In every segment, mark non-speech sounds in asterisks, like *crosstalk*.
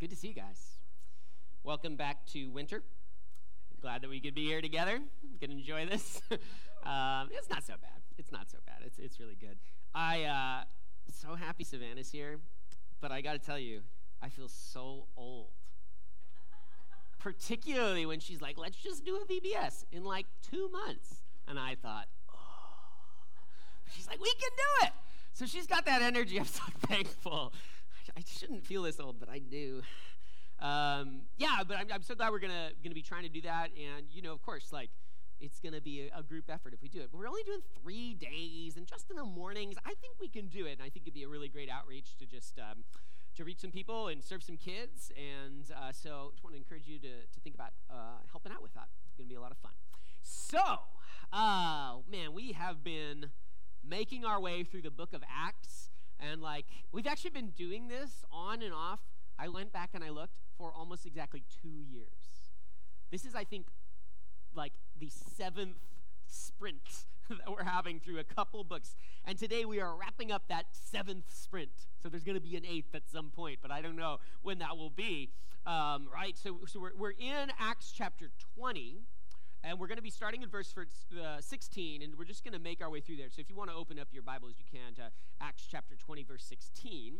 Good to see you guys. Welcome back to winter. Glad that we could be here together. Can enjoy this. *laughs* um, it's not so bad. It's not so bad. It's it's really good. I uh, so happy Savannah's here, but I got to tell you, I feel so old. Particularly when she's like, "Let's just do a VBS in like two months," and I thought, "Oh," she's like, "We can do it." So she's got that energy. I'm so *laughs* thankful. I shouldn't feel this old, but I do. Um, yeah, but I'm, I'm, so glad we're gonna gonna be trying to do that, and you know, of course, like it's gonna be a, a, group effort if we do it. But we're only doing three days, and just in the mornings, I think we can do it, and I think it'd be a really great outreach to just. Um, to reach some people and serve some kids, and uh, so just want to encourage you to, to think about uh, helping out with that. It's to be a lot of fun. So, uh, man, we have been making our way through the book of Acts and like, we've actually been doing this on and off. I went back and I looked for almost exactly two years. This is, I think, like the seventh sprint *laughs* that we're having through a couple books. And today we are wrapping up that seventh sprint. So there's going to be an eighth at some point, but I don't know when that will be. Um, right? So, so we're, we're in Acts chapter 20. And we're going to be starting in verse uh, 16, and we're just going to make our way through there. So if you want to open up your Bibles, you can to Acts chapter 20, verse 16.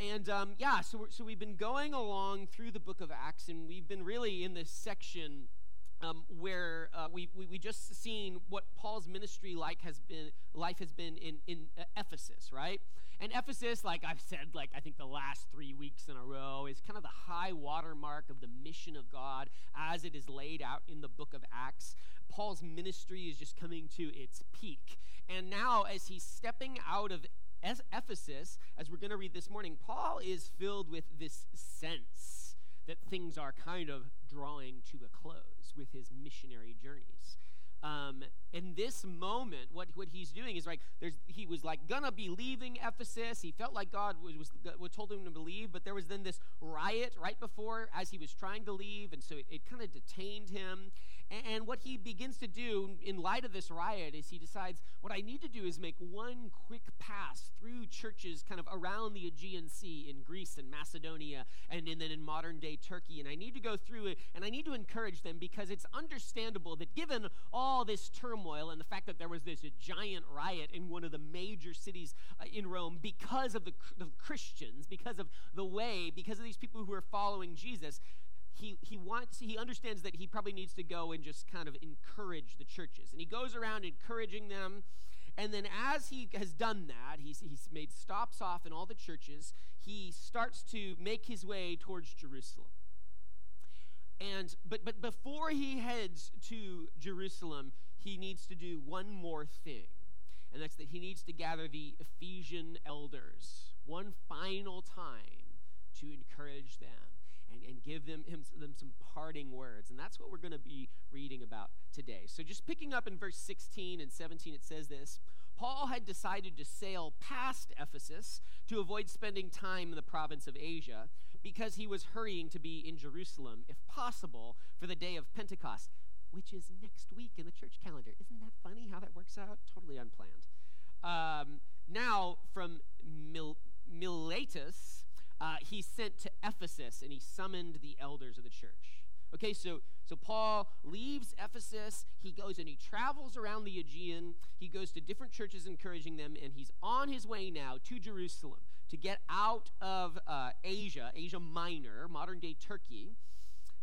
And um, yeah, so, so we've been going along through the book of Acts, and we've been really in this section um, where uh, we, we, we just seen what Paul's ministry like has been life has been in in uh, Ephesus, right? And Ephesus, like I've said, like I think the last three weeks in a row, is kind of the high watermark of the mission of God as it is laid out in the book of Acts. Paul's ministry is just coming to its peak, and now as he's stepping out of Ephesus, as we're going to read this morning, Paul is filled with this sense that things are kind of drawing to a close with his missionary journeys. Um, in this moment, what, what he's doing is like there's he was like gonna be leaving Ephesus. He felt like God was, was, was told him to believe, but there was then this riot right before as he was trying to leave, and so it, it kind of detained him. And what he begins to do in light of this riot is he decides, what I need to do is make one quick pass through churches kind of around the Aegean Sea in Greece and Macedonia and, then in modern day Turkey. And I need to go through it and I need to encourage them because it's understandable that given all this turmoil and the fact that there was this giant riot in one of the major cities uh, in Rome because of the Christians, because of the way, because of these people who are following Jesus, he, he wants he understands that he probably needs to go and just kind of encourage the churches. And he goes around encouraging them. And then as he has done that he's, he's made stops off in all the churches he starts to make his way towards jerusalem. And but but before he heads to jerusalem he needs to do one more thing. And that's that he needs to gather the ephesian elders one final time to encourage them give them, him, them some parting words. And that's what we're going to be reading about today. So, just picking up in verse 16 and 17, it says this Paul had decided to sail past Ephesus to avoid spending time in the province of Asia because he was hurrying to be in Jerusalem, if possible, for the day of Pentecost, which is next week in the church calendar. Isn't that funny how that works out? Totally unplanned. Um, now, from Mil- Miletus, uh, he sent to Ephesus and he summoned the elders of the church. Okay, so, so Paul leaves Ephesus. He goes and he travels around the Aegean. He goes to different churches encouraging them, and he's on his way now to Jerusalem to get out of uh, Asia, Asia Minor, modern day Turkey.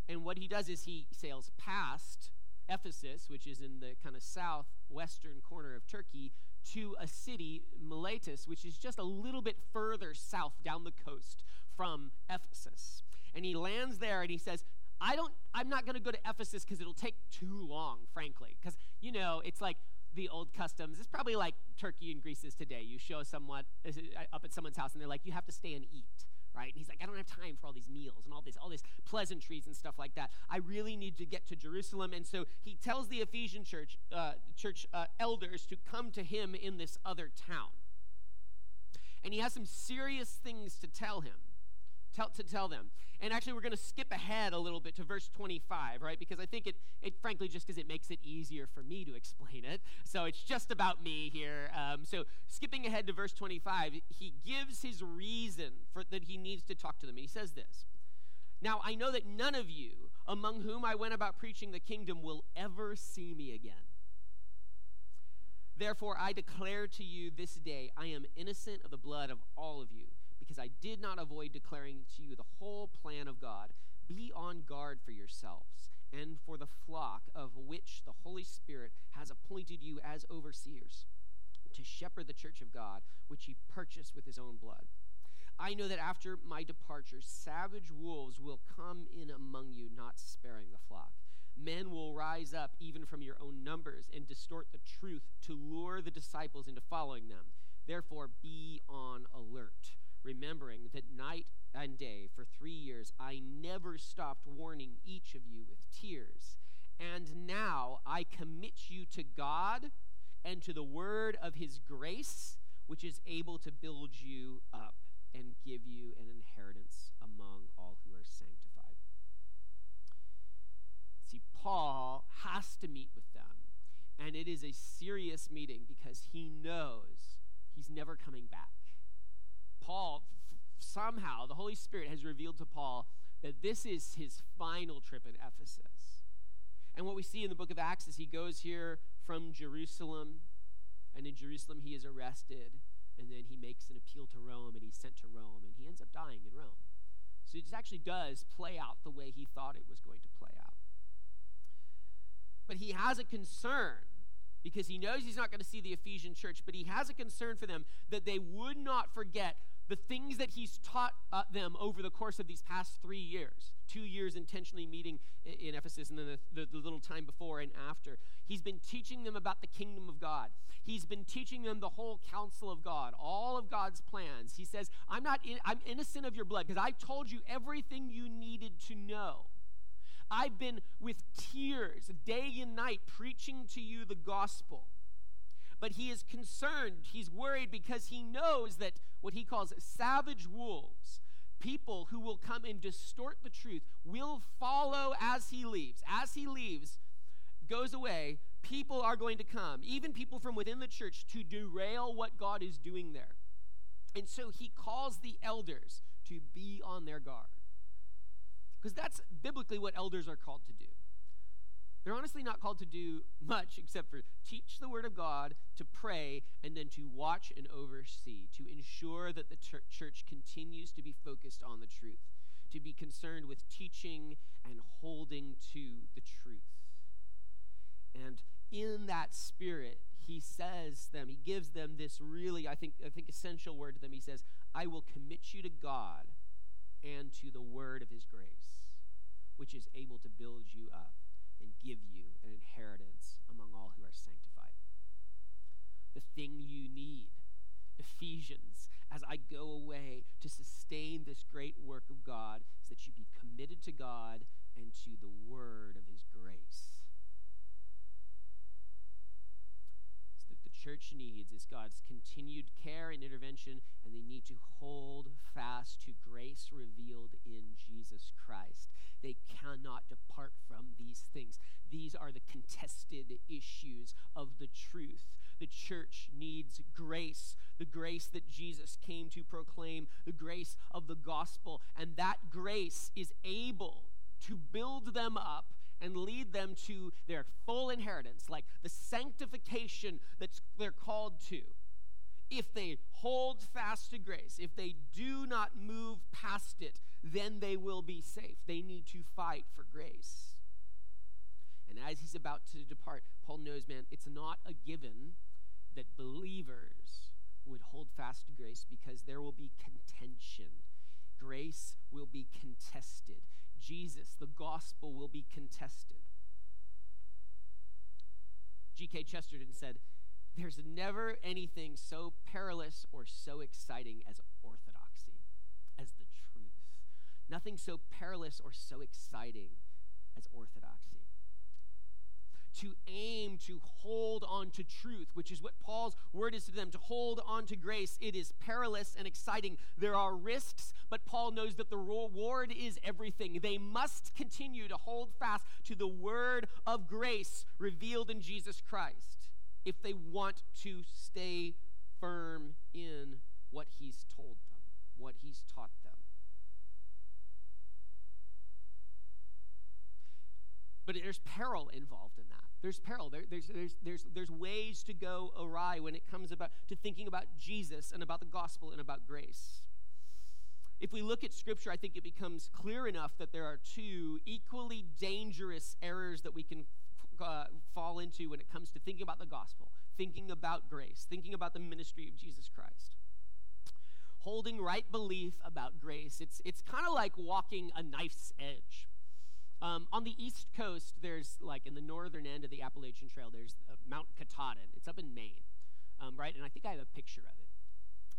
And what he does is he sails past Ephesus, which is in the kind of southwestern corner of Turkey, to a city, Miletus, which is just a little bit further south down the coast from Ephesus. And he lands there and he says, I don't, I'm not going to go to Ephesus because it'll take too long, frankly. Because, you know, it's like the old customs. It's probably like Turkey and Greece is today. You show someone uh, up at someone's house and they're like, you have to stay and eat right? And he's like, I don't have time for all these meals and all this, all these pleasantries and stuff like that. I really need to get to Jerusalem. And so he tells the Ephesian church, uh, church uh, elders to come to him in this other town. And he has some serious things to tell him tell, to tell them. And actually, we're going to skip ahead a little bit to verse 25, right? Because I think it, it frankly, just because it makes it easier for me to explain it. So it's just about me here. Um, so skipping ahead to verse 25, he gives his reason for that he needs to talk to them. And he says this Now I know that none of you among whom I went about preaching the kingdom will ever see me again. Therefore, I declare to you this day, I am innocent of the blood of all of you because I did not avoid declaring to you the whole plan of God. Be on guard for yourselves and for the flock of which the Holy Spirit has appointed you as overseers to shepherd the church of God, which he purchased with his own blood. I know that after my departure, savage wolves will come in among you, not sparing the flock. Men will rise up even from your own numbers and distort the truth to lure the disciples into following them. Therefore, be on alert remembering that night and day for three years I never stopped warning each of you with tears. And now I commit you to God and to the word of his grace, which is able to build you up and give you an inheritance among all who are sanctified. See, Paul has to meet with them, and it is a serious meeting because he knows he's never coming back. Paul, f- somehow, the Holy Spirit has revealed to Paul that this is his final trip in Ephesus. And what we see in the book of Acts is he goes here from Jerusalem, and in Jerusalem he is arrested, and then he makes an appeal to Rome, and he's sent to Rome, and he ends up dying in Rome. So it actually does play out the way he thought it was going to play out. But he has a concern because he knows he's not going to see the Ephesian church, but he has a concern for them that they would not forget the things that he's taught uh, them over the course of these past three years two years intentionally meeting in, ephesus and then the, the, the, little time before and after he's been teaching them about the kingdom of god. He's been teaching them the whole counsel of god all of god's plans. He says i'm not in, i'm innocent of your blood because i told you everything you needed to know. I've been with tears day and night preaching to you the gospel but he is concerned, he's worried because he knows that what he calls savage wolves, people who will come and distort the truth, will follow as he leaves. As he leaves, goes away, people are going to come, even people from within the church, to derail what God is doing there. And so he calls the elders to be on their guard. Because that's biblically what elders are called to do. They're honestly not called to do much except for teach the Word of God, to pray, and then to watch and oversee, to ensure that the church continues to be focused on the truth, to be concerned with teaching and holding to the truth. And in that spirit, he says them, he gives them this really, I think, I think essential word to them. He says, I will commit you to God and to the word of his grace, which is able to build you up and give you an inheritance among all who are sanctified. The thing you need, Ephesians, as I go away to sustain this great work of God, is that you be committed to God and to the word of his grace. So that the church needs is God's continued care and intervention, and they need to hold fast to grace revealed in Jesus Christ. They cannot depart from these things. These are the contested issues of the truth. The church needs grace, the grace that Jesus came to proclaim, the grace of the gospel. And that grace is able to build them up and lead them to their full inheritance, like the sanctification that they're called to if they hold fast to grace, if they do not move past it, then they will be safe. They need to fight for grace. And as he's about to depart, Paul knows, man, it's not a given that believers would hold fast to grace because there will be contention. Grace will be contested. Jesus, the gospel, will be contested. G.K. Chesterton said, there's never anything so perilous or so exciting as orthodoxy, as the truth. Nothing so perilous or so exciting as orthodoxy. To aim to hold on to truth, which is what Paul's word is to them to hold on to grace. It is perilous and exciting. There are risks, but Paul knows that the reward is everything. They must continue to hold fast to the word of grace revealed in Jesus Christ if they want to stay firm in what he's told them, what he's taught them. But there's peril involved in that. There's peril. There, there's, there's, there's, there's ways to go awry when it comes about to thinking about Jesus and about the gospel and about grace. If we look at Scripture, I think it becomes clear enough that there are two equally dangerous errors that we can uh, fall into when it comes to thinking about the gospel, thinking about grace, thinking about the ministry of Jesus Christ. Holding right belief about grace, it's, it's kind of like walking a knife's edge. Um, on the east coast, there's like in the northern end of the Appalachian Trail, there's uh, Mount Katahdin. It's up in Maine, um, right? And I think I have a picture of it.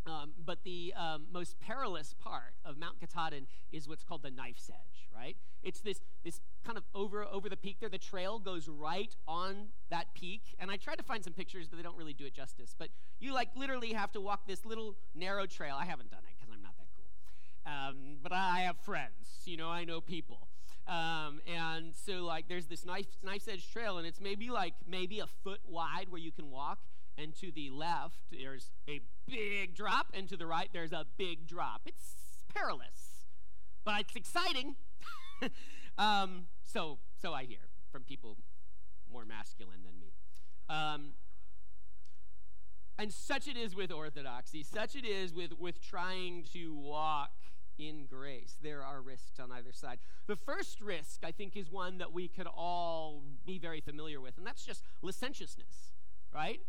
Um, but the um, most perilous part of Mount Katahdin is what's called the knife's edge, right? It's this this kind of over over the peak there. The trail goes right on that peak, and I tried to find some pictures, but they don't really do it justice. But you like literally have to walk this little narrow trail. I haven't done it because I'm not that cool, um, but I have friends. You know, I know people. Um, and so like there's this nice nice edge trail, and it's maybe like maybe a foot wide where you can walk. And to the left, there's a big drop, and to the right, there's a big drop. It's perilous, but it's exciting. *laughs* um, so, so I hear from people more masculine than me. Um, and such it is with orthodoxy, such it is with, with trying to walk in grace. There are risks on either side. The first risk, I think, is one that we could all be very familiar with, and that's just licentiousness, right?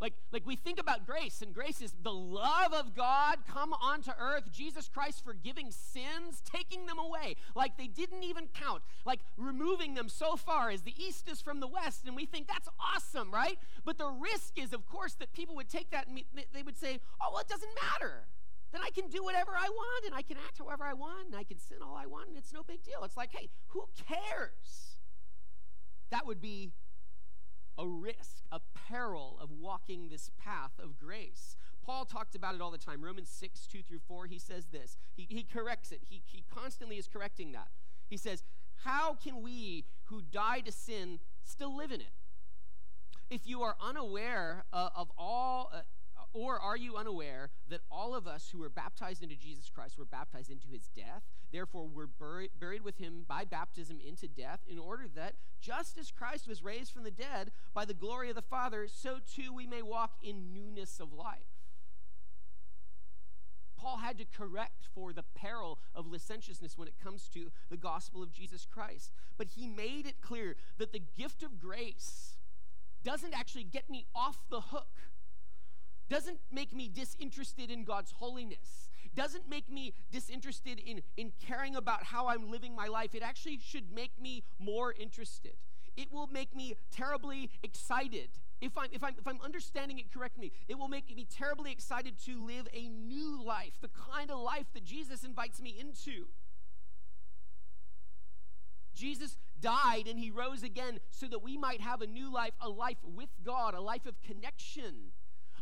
Like, like we think about grace, and grace is the love of God come onto earth, Jesus Christ forgiving sins, taking them away, like they didn't even count, like removing them so far as the east is from the west, and we think that's awesome, right? But the risk is, of course, that people would take that and they would say, oh, well, it doesn't matter then I can do whatever I want and I can act however I want and I can sin all I want and it's no big deal. It's like, hey, who cares? That would be a risk, a peril of walking this path of grace. Paul talked about it all the time. Romans 6, 2 through 4, he says this. He, he corrects it. He, he constantly is correcting that. He says, How can we who die to sin still live in it? If you are unaware uh, of all. Uh, or are you unaware that all of us who were baptized into Jesus Christ were baptized into his death? Therefore, we're buried, buried with him by baptism into death, in order that, just as Christ was raised from the dead by the glory of the Father, so too we may walk in newness of life. Paul had to correct for the peril of licentiousness when it comes to the gospel of Jesus Christ. But he made it clear that the gift of grace doesn't actually get me off the hook doesn't make me disinterested in God's holiness, doesn't make me disinterested in, in caring about how I'm living my life. It actually should make me more interested. It will make me terribly excited. If I'm, if, I'm, if I'm understanding it correctly, it will make me terribly excited to live a new life, the kind of life that Jesus invites me into. Jesus died and he rose again so that we might have a new life, a life with God, a life of connection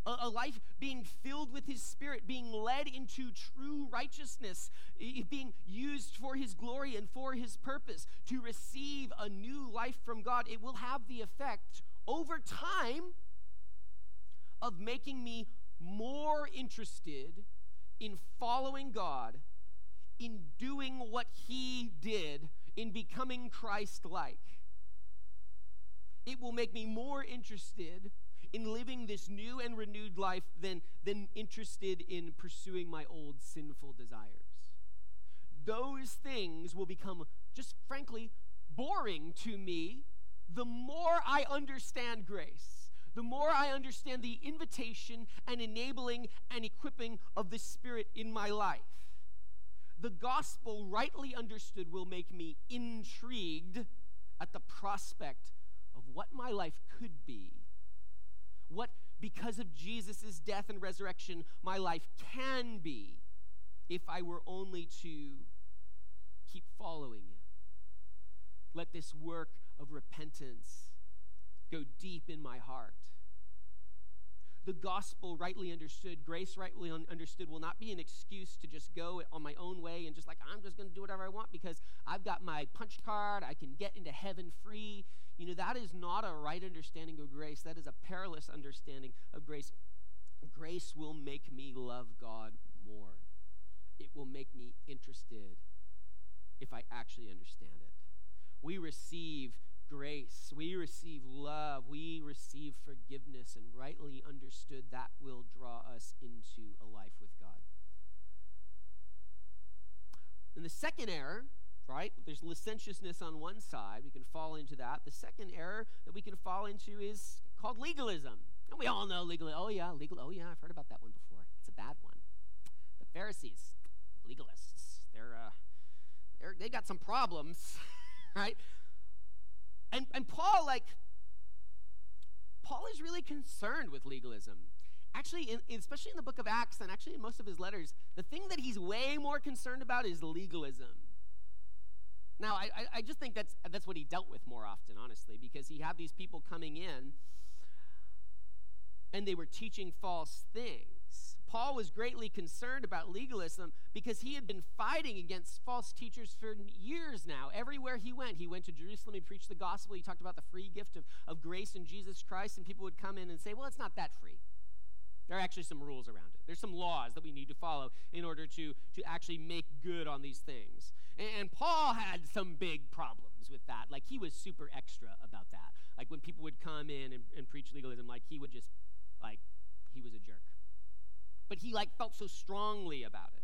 a, a life being filled with His Spirit, being led into true righteousness, being used for His glory and for His purpose, to receive a new life from God, it will have the effect over time of making me more interested in following God, in doing what He did, in becoming Christ like. It will make me more interested in living this new and renewed life than, than interested in pursuing my old sinful desires. Those things will become, just frankly, boring to me the more I understand grace, the more I understand the invitation and enabling and equipping of the Spirit in my life. The gospel, rightly understood, will make me intrigued at the prospect of what my life could be what, because of Jesus' death and resurrection, my life can be if I were only to keep following Him. Let this work of repentance go deep in my heart. The gospel, rightly understood, grace, rightly un- understood, will not be an excuse to just go on my own way and just like, I'm just going to do whatever I want because I've got my punch card. I can get into heaven free. You know, that is not a right understanding of grace. That is a perilous understanding of grace. Grace will make me love God more, it will make me interested if I actually understand it. We receive grace, we receive love, we receive forgiveness, and rightly understood, that will draw us into a life with God. And the second error, right? There's licentiousness on one side. We can fall into that. The second error that we can fall into is called legalism. And we all know legalism. Oh, yeah, legal. Oh, yeah, I've heard about that one before. It's a bad one. The Pharisees, legalists, they're, uh, they're they got some problems, *laughs* right? And, and Paul, like, Paul is really concerned with legalism. Actually, in, especially in the book of Acts and actually in most of his letters, the thing that he's way more concerned about is legalism. Now, I, I just think that's, that's what he dealt with more often, honestly, because he had these people coming in and they were teaching false things. Paul was greatly concerned about legalism because he had been fighting against false teachers for years now. Everywhere he went, he went to Jerusalem, he preached the gospel, he talked about the free gift of, of grace in Jesus Christ, and people would come in and say, Well, it's not that free. There are actually some rules around it. There's some laws that we need to follow in order to, to actually make good on these things. And, and Paul had some big problems with that. Like, he was super extra about that. Like, when people would come in and, and preach legalism, like, he would just, like, he was a jerk but he like felt so strongly about it.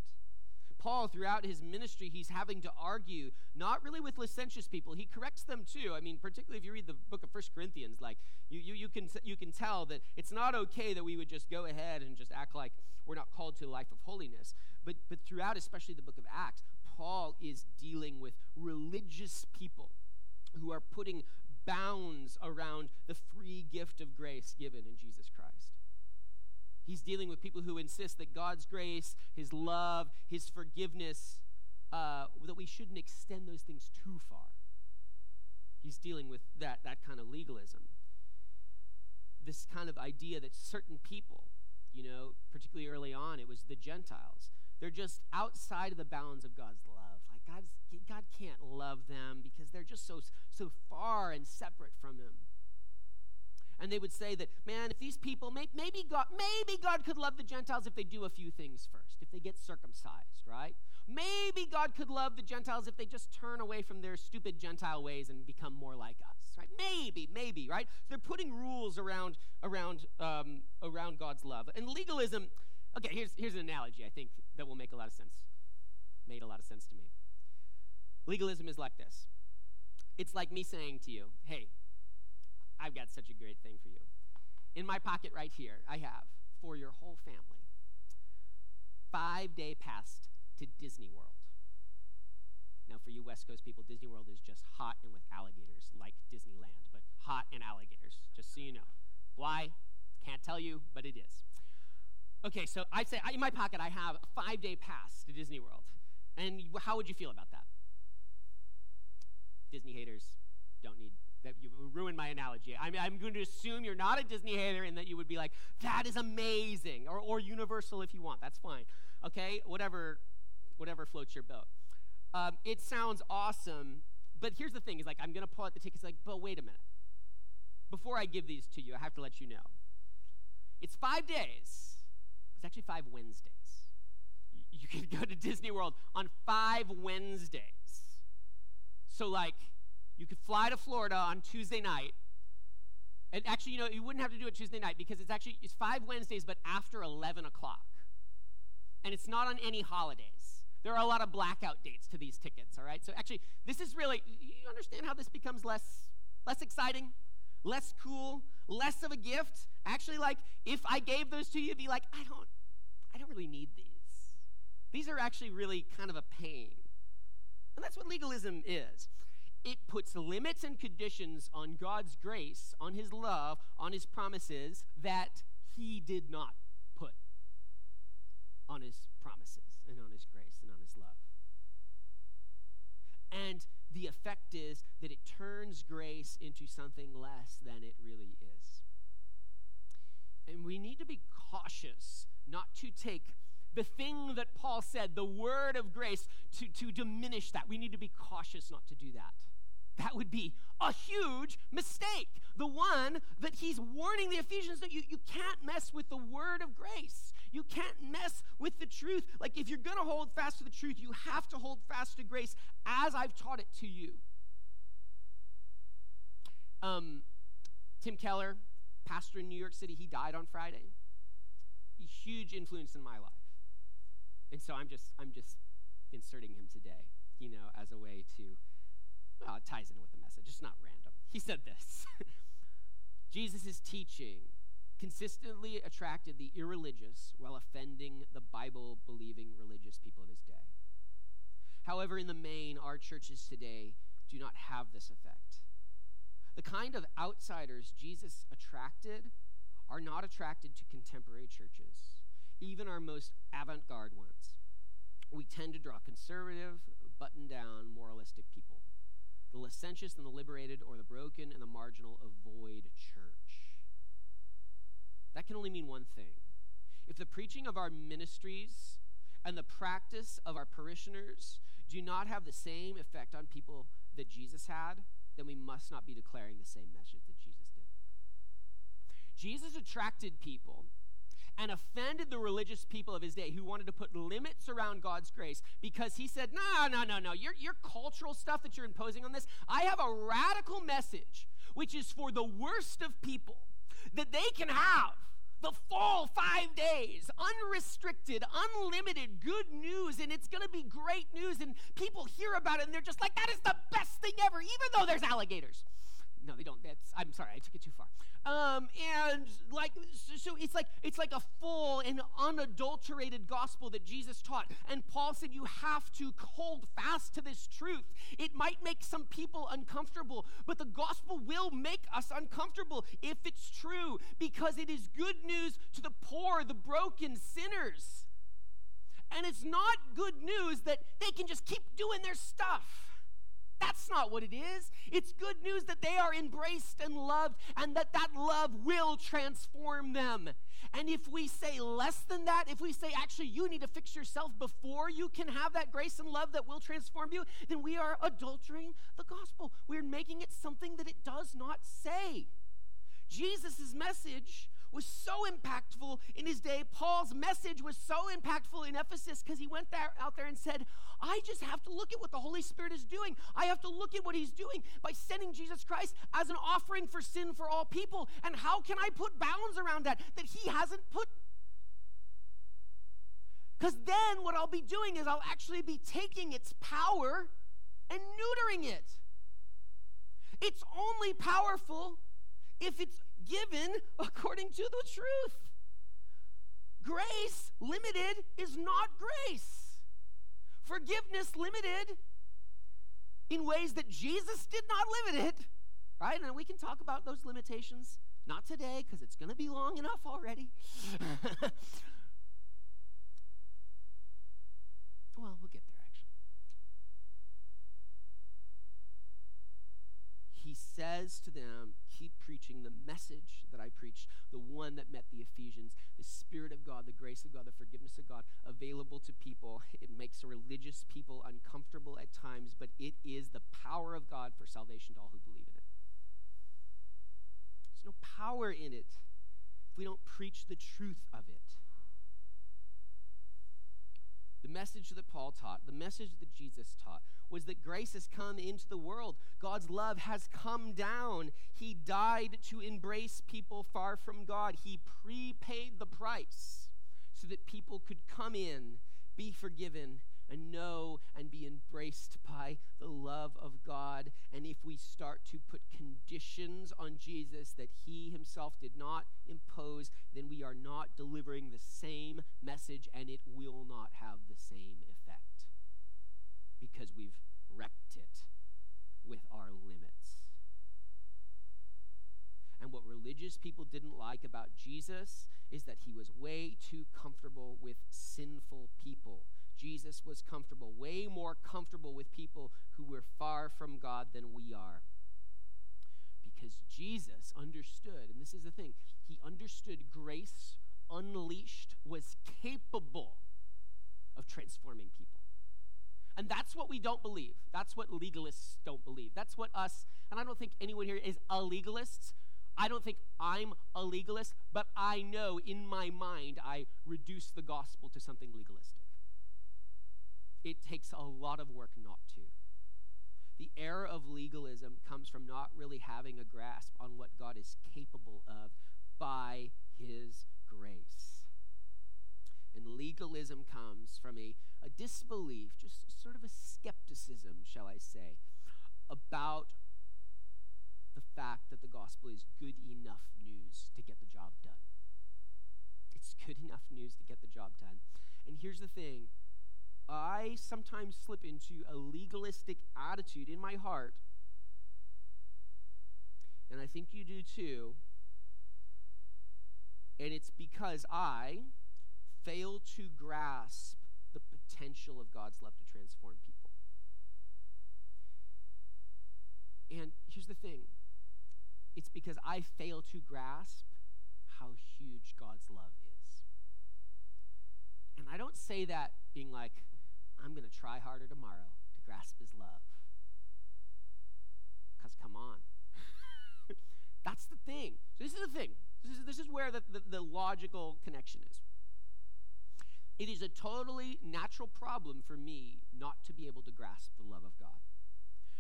Paul, throughout his ministry, he's having to argue not really with licentious people. He corrects them too. I mean, particularly if you read the book of First Corinthians, like you, you, you, can, you can tell that it's not okay that we would just go ahead and just act like we're not called to a life of holiness. But, but throughout, especially the book of Acts, Paul is dealing with religious people who are putting bounds around the free gift of grace given in Jesus Christ. He's dealing with people who insist that God's grace, His love, His forgiveness, uh, that we shouldn't extend those things too far. He's dealing with that, that kind of legalism. This kind of idea that certain people, you know, particularly early on, it was the Gentiles, they're just outside of the bounds of God's love. Like God's, God can't love them because they're just so, so far and separate from Him and they would say that, man, if these people, maybe God, maybe God could love the Gentiles if they do a few things first, if they get circumcised, right? Maybe God could love the Gentiles if they just turn away from their stupid Gentile ways and become more like us, right? Maybe, maybe, right? So they're putting rules around around um, around God's love and legalism. Okay, here's here's an analogy I think that will make a lot of sense. Made a lot of sense to me. Legalism is like this. It's like me saying to you, "Hey, I've got such a great thing for you. In my pocket right here, I have for your whole family five day pass to Disney World. Now, for you West Coast people, Disney World is just hot and with alligators, like Disneyland, but hot and alligators, just so you know. Why? Can't tell you, but it is. Okay, so I say in my pocket I have a five day pass to Disney World. And how would you feel about that? Disney haters don't need that you ruined my analogy. I'm, I'm going to assume you're not a Disney hater and that you would be like, that is amazing, or, or Universal if you want. That's fine. Okay, whatever, whatever floats your boat. Um, it sounds awesome, but here's the thing: is like I'm going to pull out the tickets. Like, but wait a minute. Before I give these to you, I have to let you know. It's five days. It's actually five Wednesdays. You can go to Disney World on five Wednesdays. So like you could fly to Florida on Tuesday night. And actually, you know, you wouldn't have to do it Tuesday night because it's actually it's five Wednesdays, but after 11 o'clock. And it's not on any holidays. There are a lot of blackout dates to these tickets, all right? So actually, this is really you understand how this becomes less less exciting, less cool, less of a gift. Actually, like if I gave those to you, you'd be like, I don't I don't really need these. These are actually really kind of a pain. And that's what legalism is it puts limits and conditions on God's grace, on His love, on His promises that He did not put on His promises and on His grace and on His love. And the effect is that it turns grace into something less than it really is. And we need to be cautious not to take the thing that Paul said, the word of grace, to, to diminish that. We need to be cautious not to do that. That would be a huge mistake. The one that he's warning the Ephesians that you, you can't mess with the word of grace. You can't mess with the truth. Like, if you're going to hold fast to the truth, you have to hold fast to grace as I've taught it to you. Um, Tim Keller, pastor in New York City, he died on Friday. Huge influence in my life. And so I'm just I'm just inserting him today, you know, as a way to well, it ties in with the message. It's not random. He said this. *laughs* Jesus' teaching consistently attracted the irreligious while offending the Bible believing religious people of his day. However, in the main, our churches today do not have this effect. The kind of outsiders Jesus attracted are not attracted to contemporary churches, even our most avant garde ones. We tend to draw conservative, button down, moralistic people. The licentious and the liberated, or the broken and the marginal, avoid church. That can only mean one thing. If the preaching of our ministries and the practice of our parishioners do not have the same effect on people that Jesus had, then we must not be declaring the same message that Jesus did. Jesus attracted people and offended the religious people of his day who wanted to put limits around God's grace because he said, No, no, no, no, your, your cultural stuff that you're imposing on this, I have a radical message which is for the worst of people that they can have the full five days, unrestricted, unlimited, good news, and it's going to be great news. And people hear about it and they're just like, that is the best thing ever, even though there's alligators. No, they don't. That's, I'm sorry, I took it too far. Um, and like, so it's like it's like a full and unadulterated gospel that Jesus taught. And Paul said you have to hold fast to this truth. It might make some people uncomfortable, but the gospel will make us uncomfortable if it's true, because it is good news to the poor, the broken, sinners. And it's not good news that they can just keep doing their stuff. That's not what it is. It's good news that they are embraced and loved and that that love will transform them. And if we say less than that, if we say actually you need to fix yourself before you can have that grace and love that will transform you, then we are adultering the gospel. We're making it something that it does not say. Jesus' message was so impactful in his day. Paul's message was so impactful in Ephesus because he went there, out there and said, I just have to look at what the Holy Spirit is doing. I have to look at what he's doing by sending Jesus Christ as an offering for sin for all people. And how can I put bounds around that that he hasn't put? Because then what I'll be doing is I'll actually be taking its power and neutering it. It's only powerful if it's given *laughs* according to the truth. Grace limited is not grace. Forgiveness limited in ways that Jesus did not limit it, right? And we can talk about those limitations, not today, because it's going to be long enough already. *laughs* well, we'll get there. he says to them, Keep preaching the message that I preached, the one that met the Ephesians, the Spirit of God, the grace of God, the forgiveness of God, available to people. It makes religious people uncomfortable at times, but it is the power of God for salvation to all who believe in it. There's no power in it if we don't preach the truth of it. The message that Paul taught, the message that Jesus taught, was that grace has come into the world. God's love has come down. He died to embrace people far from God. He prepaid the price so that people could come in, be forgiven, and know and be embraced by the love of God. And if we start to put conditions on Jesus that he himself did not impose, then we are not delivering the same message and it will not have the same effect because we've wrecked it with our limits. And what religious people didn't like about Jesus is that he was way too comfortable with sinful people Jesus was comfortable, way more comfortable with people who were far from God than we are. Because Jesus understood, and this is the thing, he understood grace unleashed was capable of transforming people. And that's what we don't believe. That's what legalists don't believe. That's what us, and I don't think anyone here is a legalist. I don't think I'm a legalist, but I know in my mind I reduce the gospel to something legalistic. It takes a lot of work not to. The error of legalism comes from not really having a grasp on what God is capable of by his grace. And legalism comes from a, a disbelief, just sort of a skepticism, shall I say, about the fact that the gospel is good enough news to get the job done. It's good enough news to get the job done. And here's the thing I sometimes slip into a legalistic attitude in my heart, and I think you do too. And it's because I fail to grasp the potential of God's love to transform people. And here's the thing it's because I fail to grasp how huge God's love is. And I don't say that being like, I'm going to try harder tomorrow to grasp his love. Because come on. *laughs* That's the thing. So this is the thing. This is, this is where the, the, the logical connection is. It is a totally natural problem for me not to be able to grasp the love of God.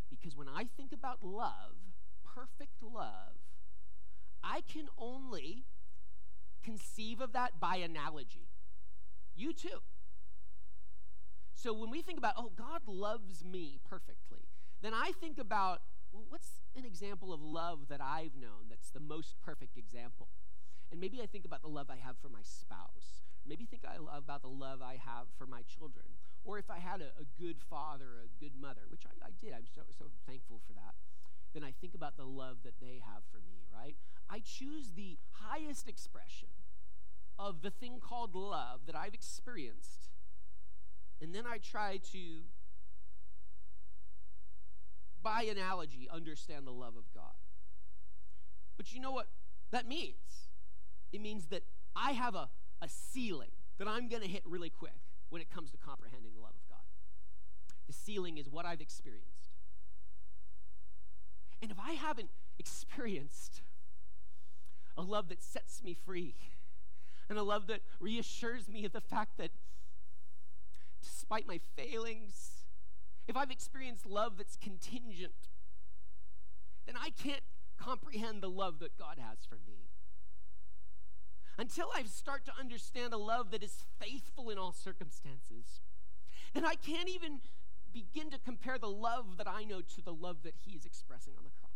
Because when I think about love, perfect love, I can only conceive of that by analogy. You too. So when we think about, oh, God loves me perfectly, then I think about, well, what's an example of love that I've known that's the most perfect example? And maybe I think about the love I have for my spouse. Maybe think about the love I have for my children. Or if I had a, a good father, a good mother, which I, I did, I'm so, so thankful for that, then I think about the love that they have for me, right? I choose the highest expression of the thing called love that I've experienced and then I try to, by analogy, understand the love of God. But you know what that means? It means that I have a, a ceiling that I'm going to hit really quick when it comes to comprehending the love of God. The ceiling is what I've experienced. And if I haven't experienced a love that sets me free, and a love that reassures me of the fact that despite my failings, if I've experienced love that's contingent, then I can't comprehend the love that God has for me. Until I start to understand a love that is faithful in all circumstances, then I can't even begin to compare the love that I know to the love that He is expressing on the cross.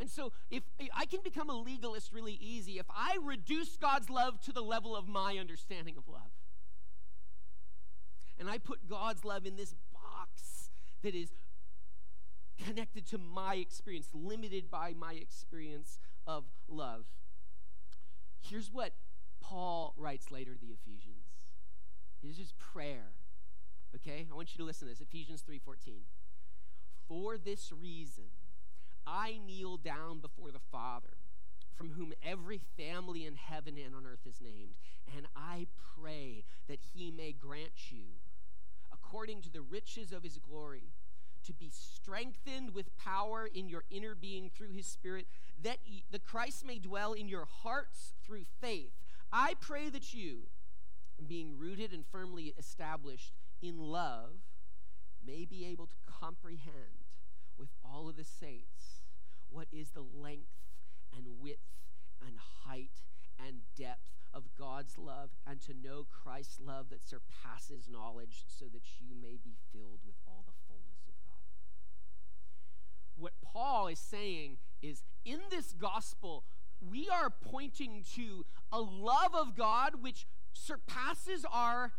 And so, if I can become a legalist really easy, if I reduce God's love to the level of my understanding of love, and I put God's love in this box that is connected to my experience, limited by my experience of love. Here's what Paul writes later to the Ephesians. Here's his prayer. Okay? I want you to listen to this. Ephesians 3:14. For this reason, I kneel down before the Father, from whom every family in heaven and on earth is named, and I pray that he may grant you according to the riches of his glory, to be strengthened with power in your inner being through his spirit, that the Christ may dwell in your hearts through faith. I pray that you, being rooted and firmly established in love, may be able to comprehend with all of the saints what is the length and width and height and depth of God's love and to know Christ's love that surpasses knowledge so that you may be filled with all the fullness of God. What Paul is saying is in this gospel, we are pointing to a love of God which surpasses our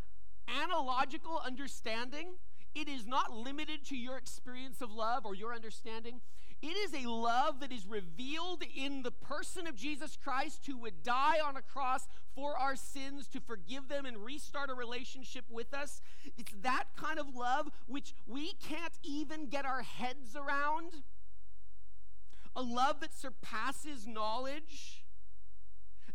analogical understanding. It is not limited to your experience of love or your understanding. It is a love that is revealed in the person of Jesus Christ who would die on a cross for our sins to forgive them and restart a relationship with us. It's that kind of love which we can't even get our heads around. A love that surpasses knowledge.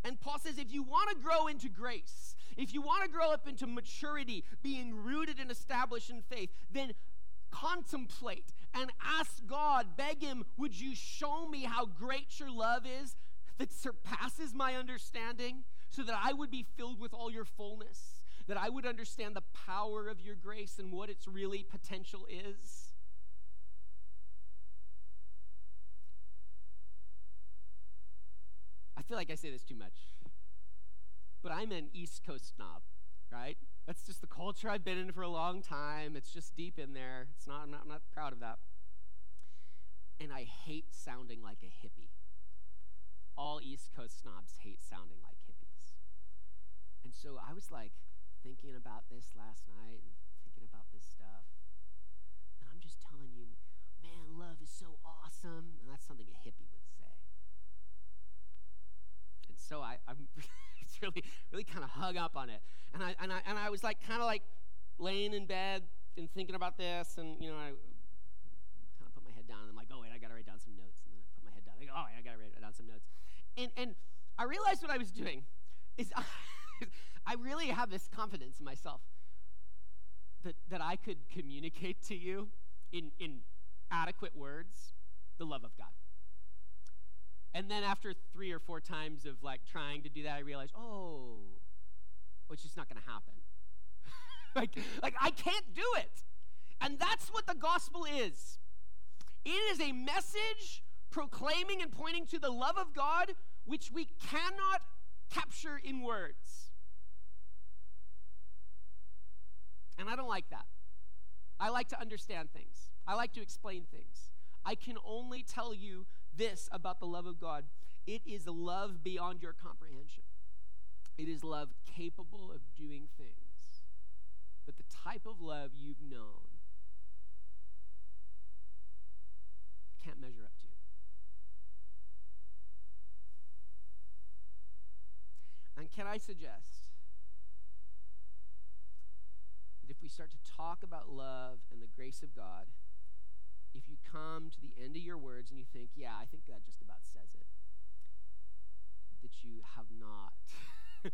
And Paul says if you want to grow into grace, if you want to grow up into maturity, being rooted and established in faith, then contemplate and ask God, beg Him, would you show me how great your love is that surpasses my understanding so that I would be filled with all your fullness, that I would understand the power of your grace and what its really potential is? I feel like I say this too much, but I'm an East Coast snob, right? That's just the culture I've been in for a long time. It's just deep in there. It's not I'm, not, I'm not proud of that. And I hate sounding like a hippie. All East Coast snobs hate sounding like hippies. And so I was like thinking about this last night and thinking about this stuff. And I'm just telling you, man, love is so awesome. And that's something a hippie would say. And so I, I'm *laughs* *laughs* really, really kind of hung up on it. And I, and I, and I was like, kind of like laying in bed and thinking about this. And, you know, I kind of put my head down. And I'm like, oh, wait, I got to write down some notes. And then I put my head down. I go, oh, wait, I got to write down some notes. And, and I realized what I was doing is I, *laughs* I really have this confidence in myself that, that I could communicate to you in, in adequate words the love of God. And then after three or four times of like trying to do that, I realized, oh, well, it's just not going to happen. *laughs* like, like I can't do it. And that's what the gospel is. It is a message proclaiming and pointing to the love of God, which we cannot capture in words. And I don't like that. I like to understand things, I like to explain things. I can only tell you this about the love of God it is love beyond your comprehension. It is love capable of doing things that the type of love you've known can't measure up to. And can I suggest that if we start to talk about love and the grace of God, if you come to the end of your words and you think, yeah, I think that just about says it, that you have not, *laughs*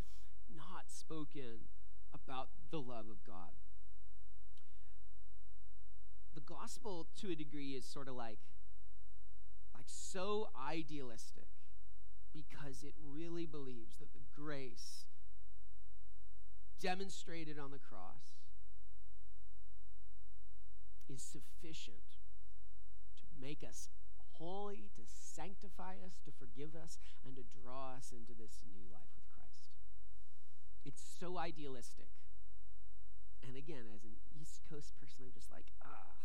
not spoken about the love of God. The gospel, to a degree, is sort of like, like so idealistic because it really believes that the grace demonstrated on the cross is sufficient make us holy, to sanctify us, to forgive us, and to draw us into this new life with Christ. It's so idealistic. And again, as an East Coast person, I'm just like, ah,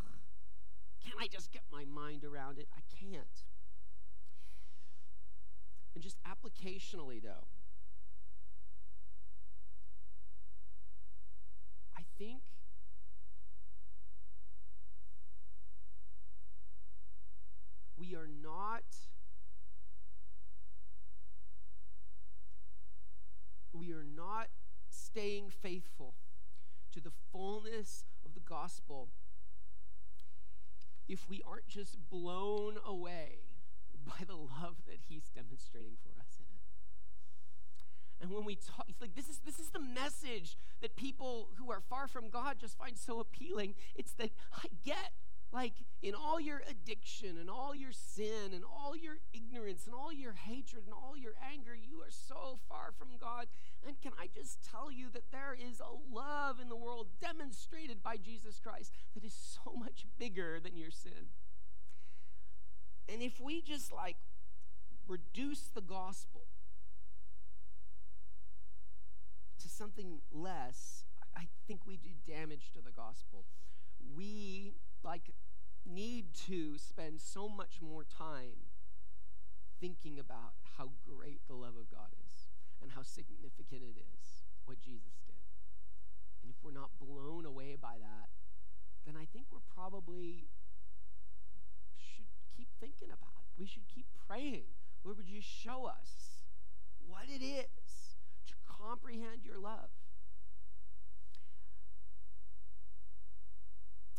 can't I just get my mind around it? I can't. And just applicationally, though, I think we are not we are not staying faithful to the fullness of the gospel if we aren't just blown away by the love that he's demonstrating for us in it. And when we talk, it's like this is this is the message that people who are far from God just find so appealing. It's that I get like in all your addiction and all your sin and all your ignorance and all your hatred and all your anger, you are so far from God. And can I just tell you that there is a love in the world demonstrated by Jesus Christ that is so much bigger than your sin? And if we just like reduce the gospel to something less, I think we do damage to the gospel. We like need to spend so much more time thinking about how great the love of God is and how significant it is what Jesus did. And if we're not blown away by that, then I think we're probably should keep thinking about it. We should keep praying. Lord, would you show us what it is to comprehend your love?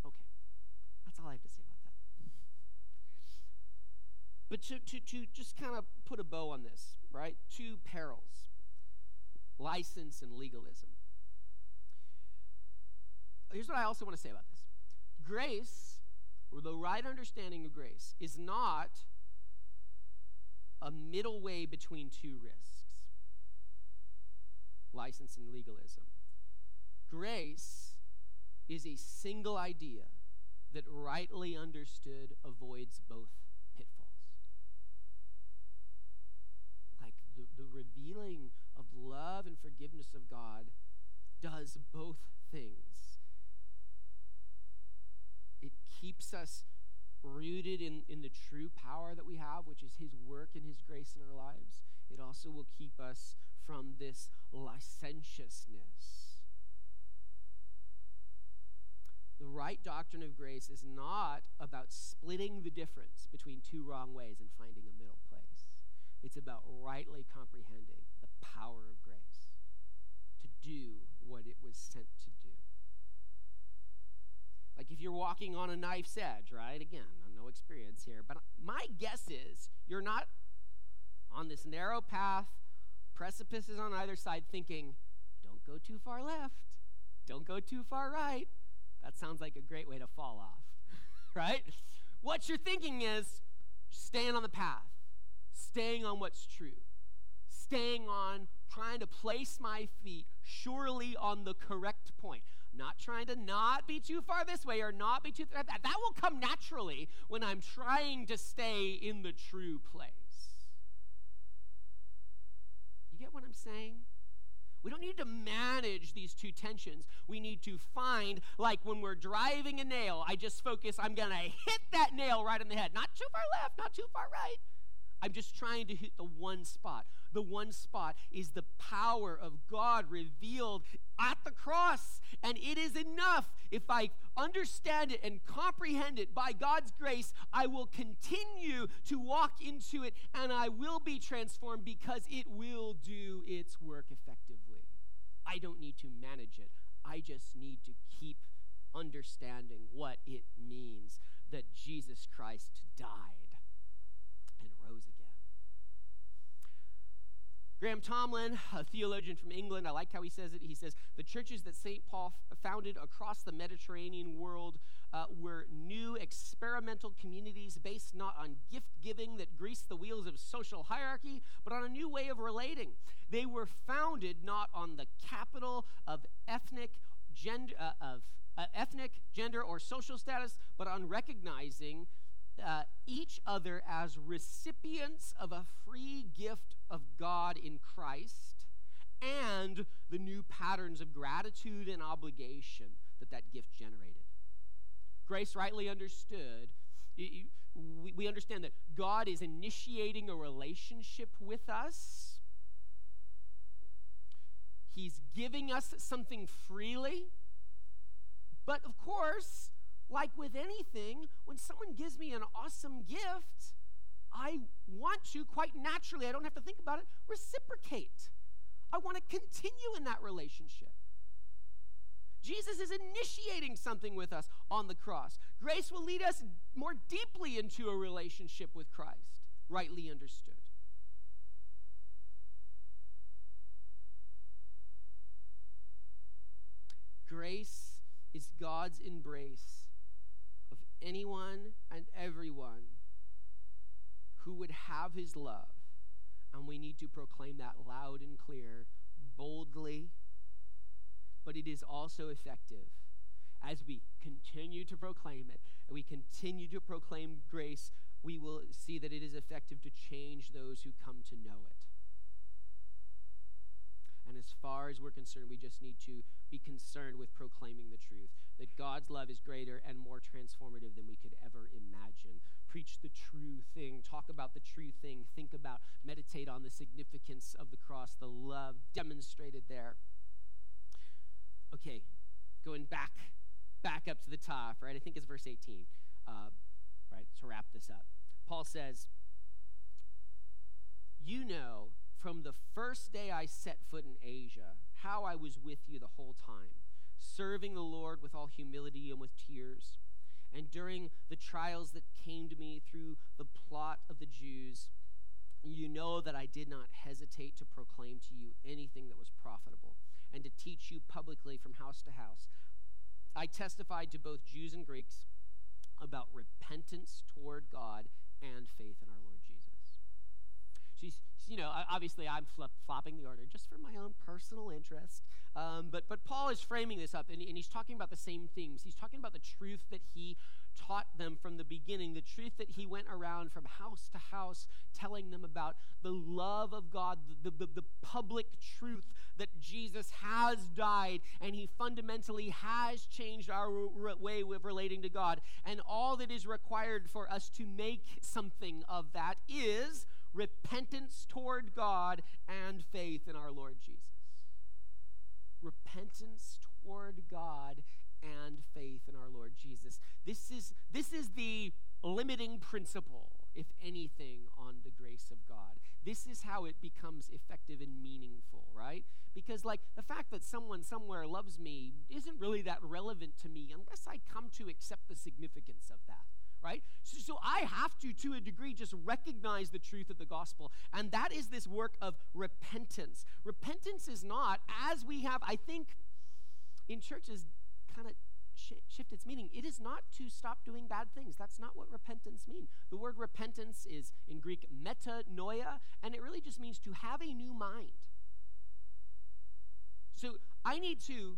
Okay, that's all I have to say about that. But to, to, to just kind of put a bow on this, right? Two perils license and legalism. Here's what I also want to say about this grace, or the right understanding of grace, is not a middle way between two risks license and legalism. Grace is a single idea that rightly understood avoids both pitfalls. Like the, the revealing of love and forgiveness of God does both things. It keeps us rooted in, in the true power that we have, which is His work and His grace in our lives. It also will keep us from this licentiousness. The right doctrine of grace is not about splitting the difference between two wrong ways and finding a middle place. It's about rightly comprehending the power of grace to do what it was sent to do. Like if you're walking on a knife's edge, right? Again, no experience here, but my guess is you're not on this narrow path, precipices on either side, thinking, don't go too far left, don't go too far right. That sounds like a great way to fall off, *laughs* right? What you're thinking is staying on the path, staying on what's true, staying on trying to place my feet surely on the correct point. Not trying to not be too far this way or not be too that. That will come naturally when I'm trying to stay in the true place. You get what I'm saying? We don't need to manage these two tensions. We need to find, like when we're driving a nail, I just focus, I'm going to hit that nail right in the head. Not too far left, not too far right. I'm just trying to hit the one spot. The one spot is the power of God revealed at the cross. And it is enough. If I understand it and comprehend it by God's grace, I will continue to walk into it and I will be transformed because it will do its work effectively. I don't need to manage it, I just need to keep understanding what it means that Jesus Christ died Graham Tomlin, a theologian from England, I like how he says it. He says, The churches that St. Paul f- founded across the Mediterranean world uh, were new experimental communities based not on gift giving that greased the wheels of social hierarchy, but on a new way of relating. They were founded not on the capital of ethnic, gender, uh, of, uh, ethnic, gender, or social status, but on recognizing uh, each other as recipients of a free gift of God in Christ and the new patterns of gratitude and obligation that that gift generated. Grace, rightly understood, we understand that God is initiating a relationship with us. He's giving us something freely. But of course, like with anything, when someone gives me an awesome gift, I want to, quite naturally, I don't have to think about it, reciprocate. I want to continue in that relationship. Jesus is initiating something with us on the cross. Grace will lead us more deeply into a relationship with Christ, rightly understood. Grace is God's embrace anyone and everyone who would have his love. And we need to proclaim that loud and clear, boldly, but it is also effective as we continue to proclaim it and we continue to proclaim grace. We will see that it is effective to change those who come to know it. And as far as we're concerned, we just need to be concerned with proclaiming the God's love is greater and more transformative than we could ever imagine. Preach the true thing, talk about the true thing, think about, meditate on the significance of the cross, the love demonstrated there. Okay, going back back up to the top, right? I think it's verse 18, uh, right, to wrap this up. Paul says, You know, from the first day I set foot in Asia, how I was with you the whole time, serving the Lord with all humility and with tears. And during the trials that came to me through the plot of the Jews, you know that I did not hesitate to proclaim to you anything that was profitable and to teach you publicly from house to house. I testified to both Jews and Greeks about repentance toward God and faith in our Lord. She's, you know, obviously I'm flip flopping the order just for my own personal interest. Um, but, but Paul is framing this up, and, and he's talking about the same things. He's talking about the truth that he taught them from the beginning, the truth that he went around from house to house telling them about the love of God, the, the, the public truth that Jesus has died and he fundamentally has changed our way of relating to God. And all that is required for us to make something of that is repentance toward God and faith in our Lord Jesus repentance toward God and faith in our Lord Jesus. This is, this is the limiting principle, if anything, on the grace of God. This is how it becomes effective and meaningful, right? Because, like, the fact that someone somewhere loves me isn't really that relevant to me unless I come to accept the significance of that right? So, so, I have to, to a degree, just recognize the truth of the gospel. And that is this work of repentance. Repentance is not, as we have, I think, in churches kind of sh- shift its meaning. It is not to stop doing bad things. That's not what repentance means. The word repentance is in Greek metanoia, and it really just means to have a new mind. So I need to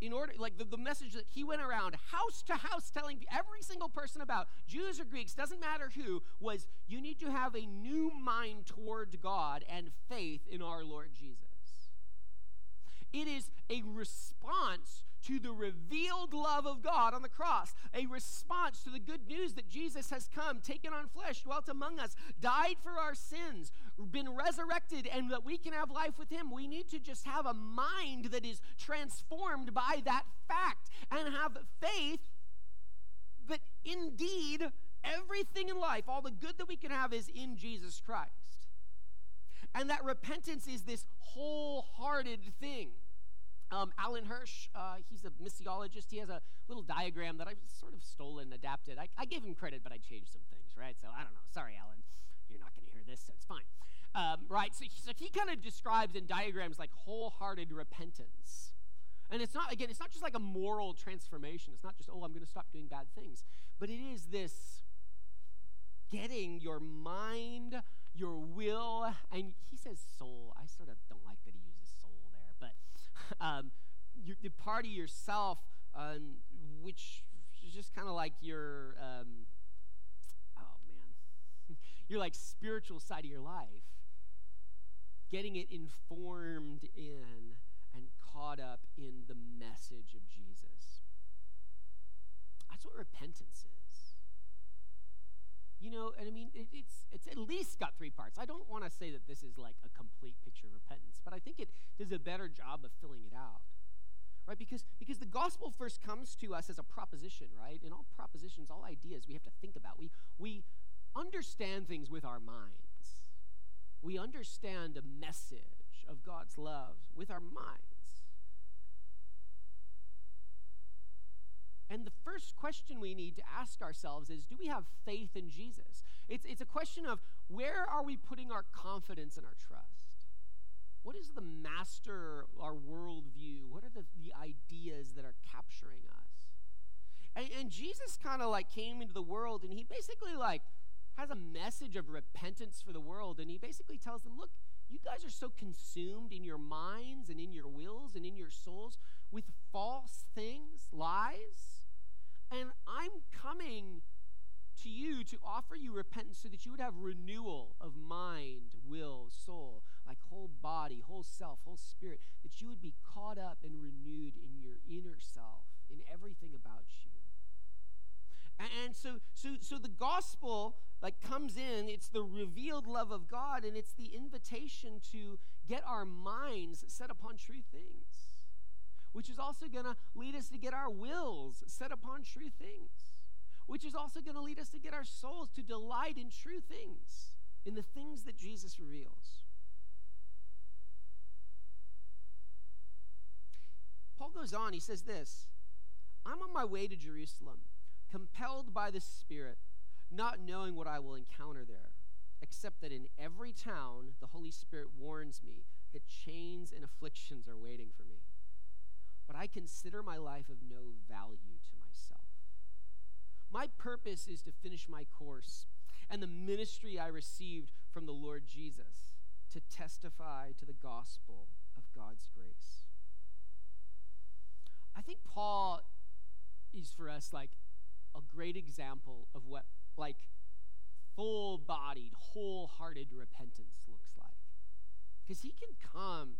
in order, like the, the message that he went around house to house telling every single person about, Jews or Greeks, doesn't matter who, was you need to have a new mind toward God and faith in our Lord Jesus. It is a response to the revealed love of God on the cross, a response to the good news that Jesus has come, taken on flesh, dwelt among us, died for our sins, been resurrected, and that we can have life with Him. We need to just have a mind that is transformed by that fact and have faith that indeed everything in life, all the good that we can have, is in Jesus Christ. And that repentance is this wholehearted thing. Um, Alan Hirsch, uh, he's a missiologist. He has a little diagram that I've sort of stolen, adapted. I, I gave him credit, but I changed some things, right? So I don't know. Sorry, Alan. You're not going to hear this, so it's fine. Um, right? So, so he kind of describes in diagrams like wholehearted repentance. And it's not, again, it's not just like a moral transformation. It's not just, oh, I'm going to stop doing bad things. But it is this getting your mind, your will, and he says soul. I sort of don't like that he *laughs* um, the part of yourself, um, which is just kind of like your, um, oh man, *laughs* your like spiritual side of your life, getting it informed in and caught up in the message of Jesus. That's what repentance is. You know, and I mean, it, it's it's at least got three parts. I don't want to say that this is like a complete picture of repentance, but I think it does a better job of filling it out, right? Because because the gospel first comes to us as a proposition, right? In all propositions, all ideas, we have to think about. We we understand things with our minds. We understand a message of God's love with our minds. And the first question we need to ask ourselves is do we have faith in Jesus? It's, it's a question of where are we putting our confidence and our trust? What is the master, our worldview? What are the, the ideas that are capturing us? And, and Jesus kind of like came into the world and he basically like has a message of repentance for the world. And he basically tells them, look, you guys are so consumed in your minds and in your wills and in your souls with false things, lies and I'm coming to you to offer you repentance so that you would have renewal of mind, will, soul, like whole body, whole self, whole spirit, that you would be caught up and renewed in your inner self, in everything about you. And so, so, so the gospel like comes in. It's the revealed love of God, and it's the invitation to get our minds set upon true things. Which is also going to lead us to get our wills set upon true things, which is also going to lead us to get our souls to delight in true things, in the things that Jesus reveals. Paul goes on, he says this I'm on my way to Jerusalem, compelled by the Spirit, not knowing what I will encounter there, except that in every town the Holy Spirit warns me that chains and afflictions are waiting for me. But I consider my life of no value to myself. My purpose is to finish my course and the ministry I received from the Lord Jesus to testify to the gospel of God's grace. I think Paul is for us like a great example of what like full bodied, wholehearted repentance looks like. Because he can come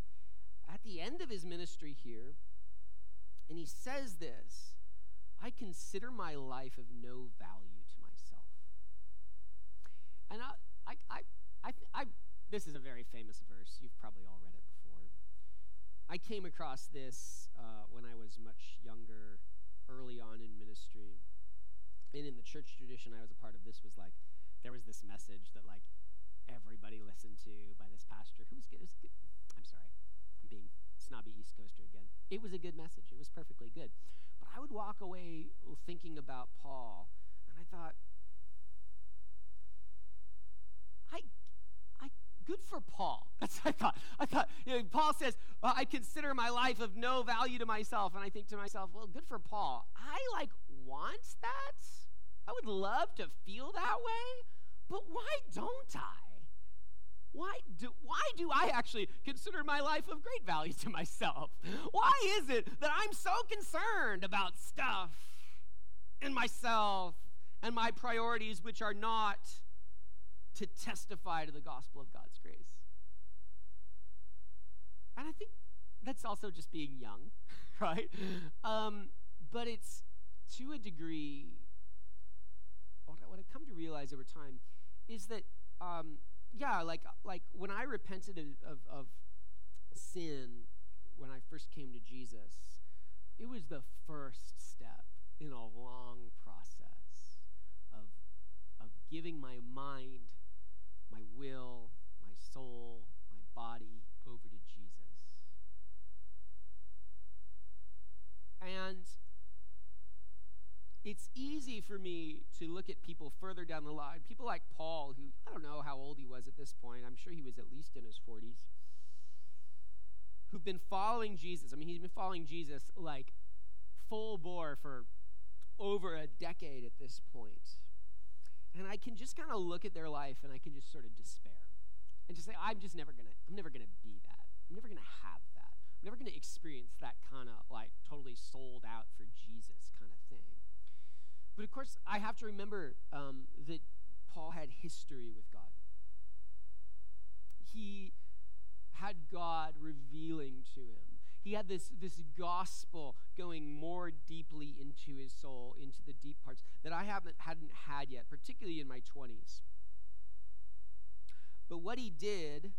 at the end of his ministry here and he says this I consider my life of no value to myself. And I, I, I, I, I this is a very famous verse. You've probably all read it before. I came across this uh, when I was much younger, early on in ministry. And in the church tradition I was a part of, this was like, there was this message that like everybody listened to by this pastor who was good. Was good. I'm sorry, I'm being snobby East Coaster again. It was a good message. It was perfectly good. But I would walk away thinking about Paul, and I thought, I I, good for Paul. *laughs* That's what I thought. I thought, you know, Paul says, well, I consider my life of no value to myself. And I think to myself, well, good for Paul. I like want that. I would love to feel that way, but why don't I? Why do, why do I actually consider my life of great value to myself? Why is it that I'm so concerned about stuff and myself and my priorities, which are not to testify to the gospel of God's grace. And I think that's also just being young, *laughs* right? Um, but it's to a degree, what, I, what I've come to realize over time is that, um, yeah, like, like when I repented of, of, of sin when I first came to Jesus, it was the first step in a long process of, of giving my mind my will, my soul, my body over to Jesus. And it's easy for me to look at people further down the line, people like Paul, who I don't know how old he was this point. I'm sure he was at least in his 40s, who've been following Jesus. I mean, he's been following Jesus like full bore for over a decade at this point. And I can just kind of look at their life and I can just sort of despair and just say, I'm just never going to, I'm never going to be that. I'm never going to have that. I'm never going to experience that kind of like totally sold out for Jesus kind of thing. But of course, I have to remember um, that Paul had history with God. He had God revealing to him he had this, this gospel going more deeply into his soul, into the deep parts that I haven't hadn't had yet, particularly in my 20s. But what he did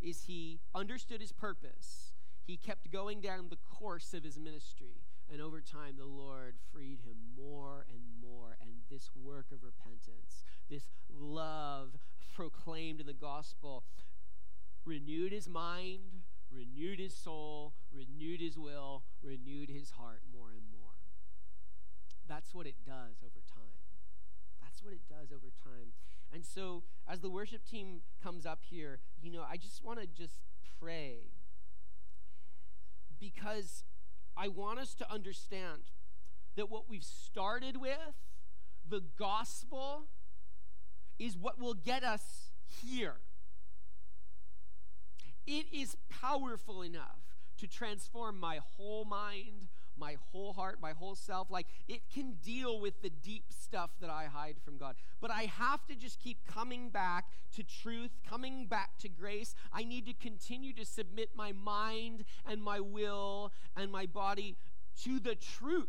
is he understood his purpose. He kept going down the course of his ministry. And over time, the Lord freed him more and more. And this work of repentance, this love proclaimed in the gospel, renewed his mind, renewed his soul, renewed his will, renewed his heart more and more. That's what it does over time. That's what it does over time. And so, as the worship team comes up here, you know, I just want to just pray because I want us to understand that what we've started with, the gospel, is what will get us here. It is powerful enough to transform my whole mind, my whole heart, my whole self. Like it can deal with the deep stuff that I hide from God. But I have to just keep coming back to truth, coming back to grace. I need to continue to submit my mind and my will and my body to the truth.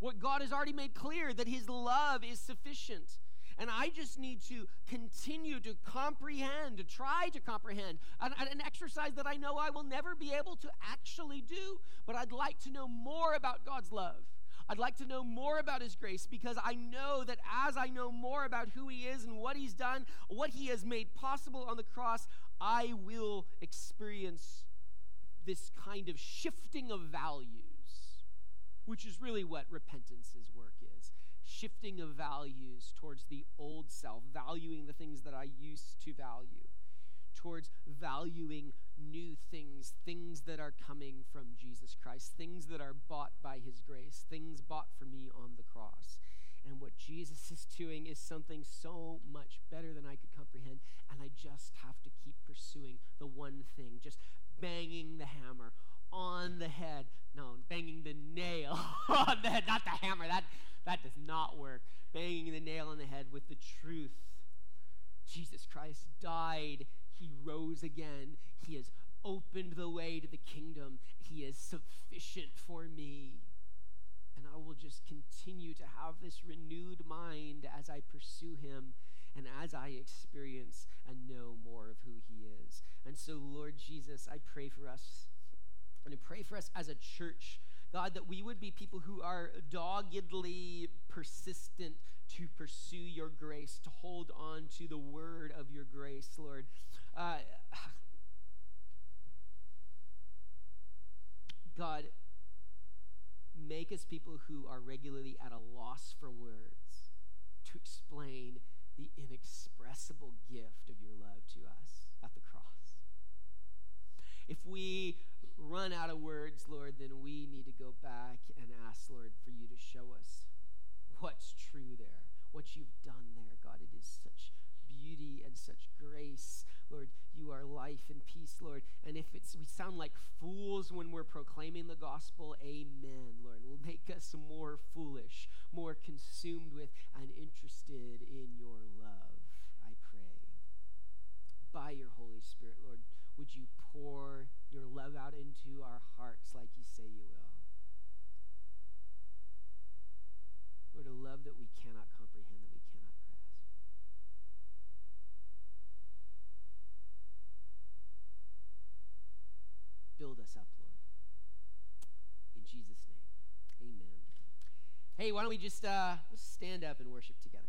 What God has already made clear that His love is sufficient And I just need to continue to comprehend, to try to comprehend an, an exercise that I know I will never be able to actually do, but I'd like to know more about God's love. I'd like to know more about His grace because I know that as I know more about who He is and what He's done, what He has made possible on the cross, I will experience this kind of shifting of values, which is really what repentance's work is shifting of values towards the old self, valuing the things that I used to value, towards valuing new things, things that are coming from Jesus Christ, things that are bought by his grace, things bought for me on the cross. And what Jesus is doing is something so much better than I could comprehend. And I just have to keep pursuing the one thing, just banging the hammer on the head. No, banging the nail *laughs* on the head, not the hammer. That, that does not work. Banging the nail on the head with the truth. Jesus Christ died. He rose again. He has opened the way to the kingdom. He is sufficient for me. And I will just continue to have this renewed mind as I pursue him and as I experience and know more of who he is. And so, Lord Jesus, I pray for us. And I pray for us as a church, God, that we would be people who are doggedly persistent to pursue your grace, to hold on to the word of your grace, Lord. Uh, God, make us people who are regularly at a loss for words to explain the inexpressible gift of your love to us at the cross. If we run out of words, Lord, then we need to go back and ask, Lord, for you to show us what's true there, what you've done there. God, it is such beauty and such grace. Lord, you are life and peace, Lord. And if it's we sound like fools when we're proclaiming the gospel, amen, Lord. Will make us more foolish, more consumed with and interested in your love, I pray. By your Holy Spirit, Lord, would you pour your love out into our hearts like you say you will? Lord, a love that we cannot comprehend, that we cannot grasp. Build us up, Lord. In Jesus' name, amen. Hey, why don't we just uh, stand up and worship together?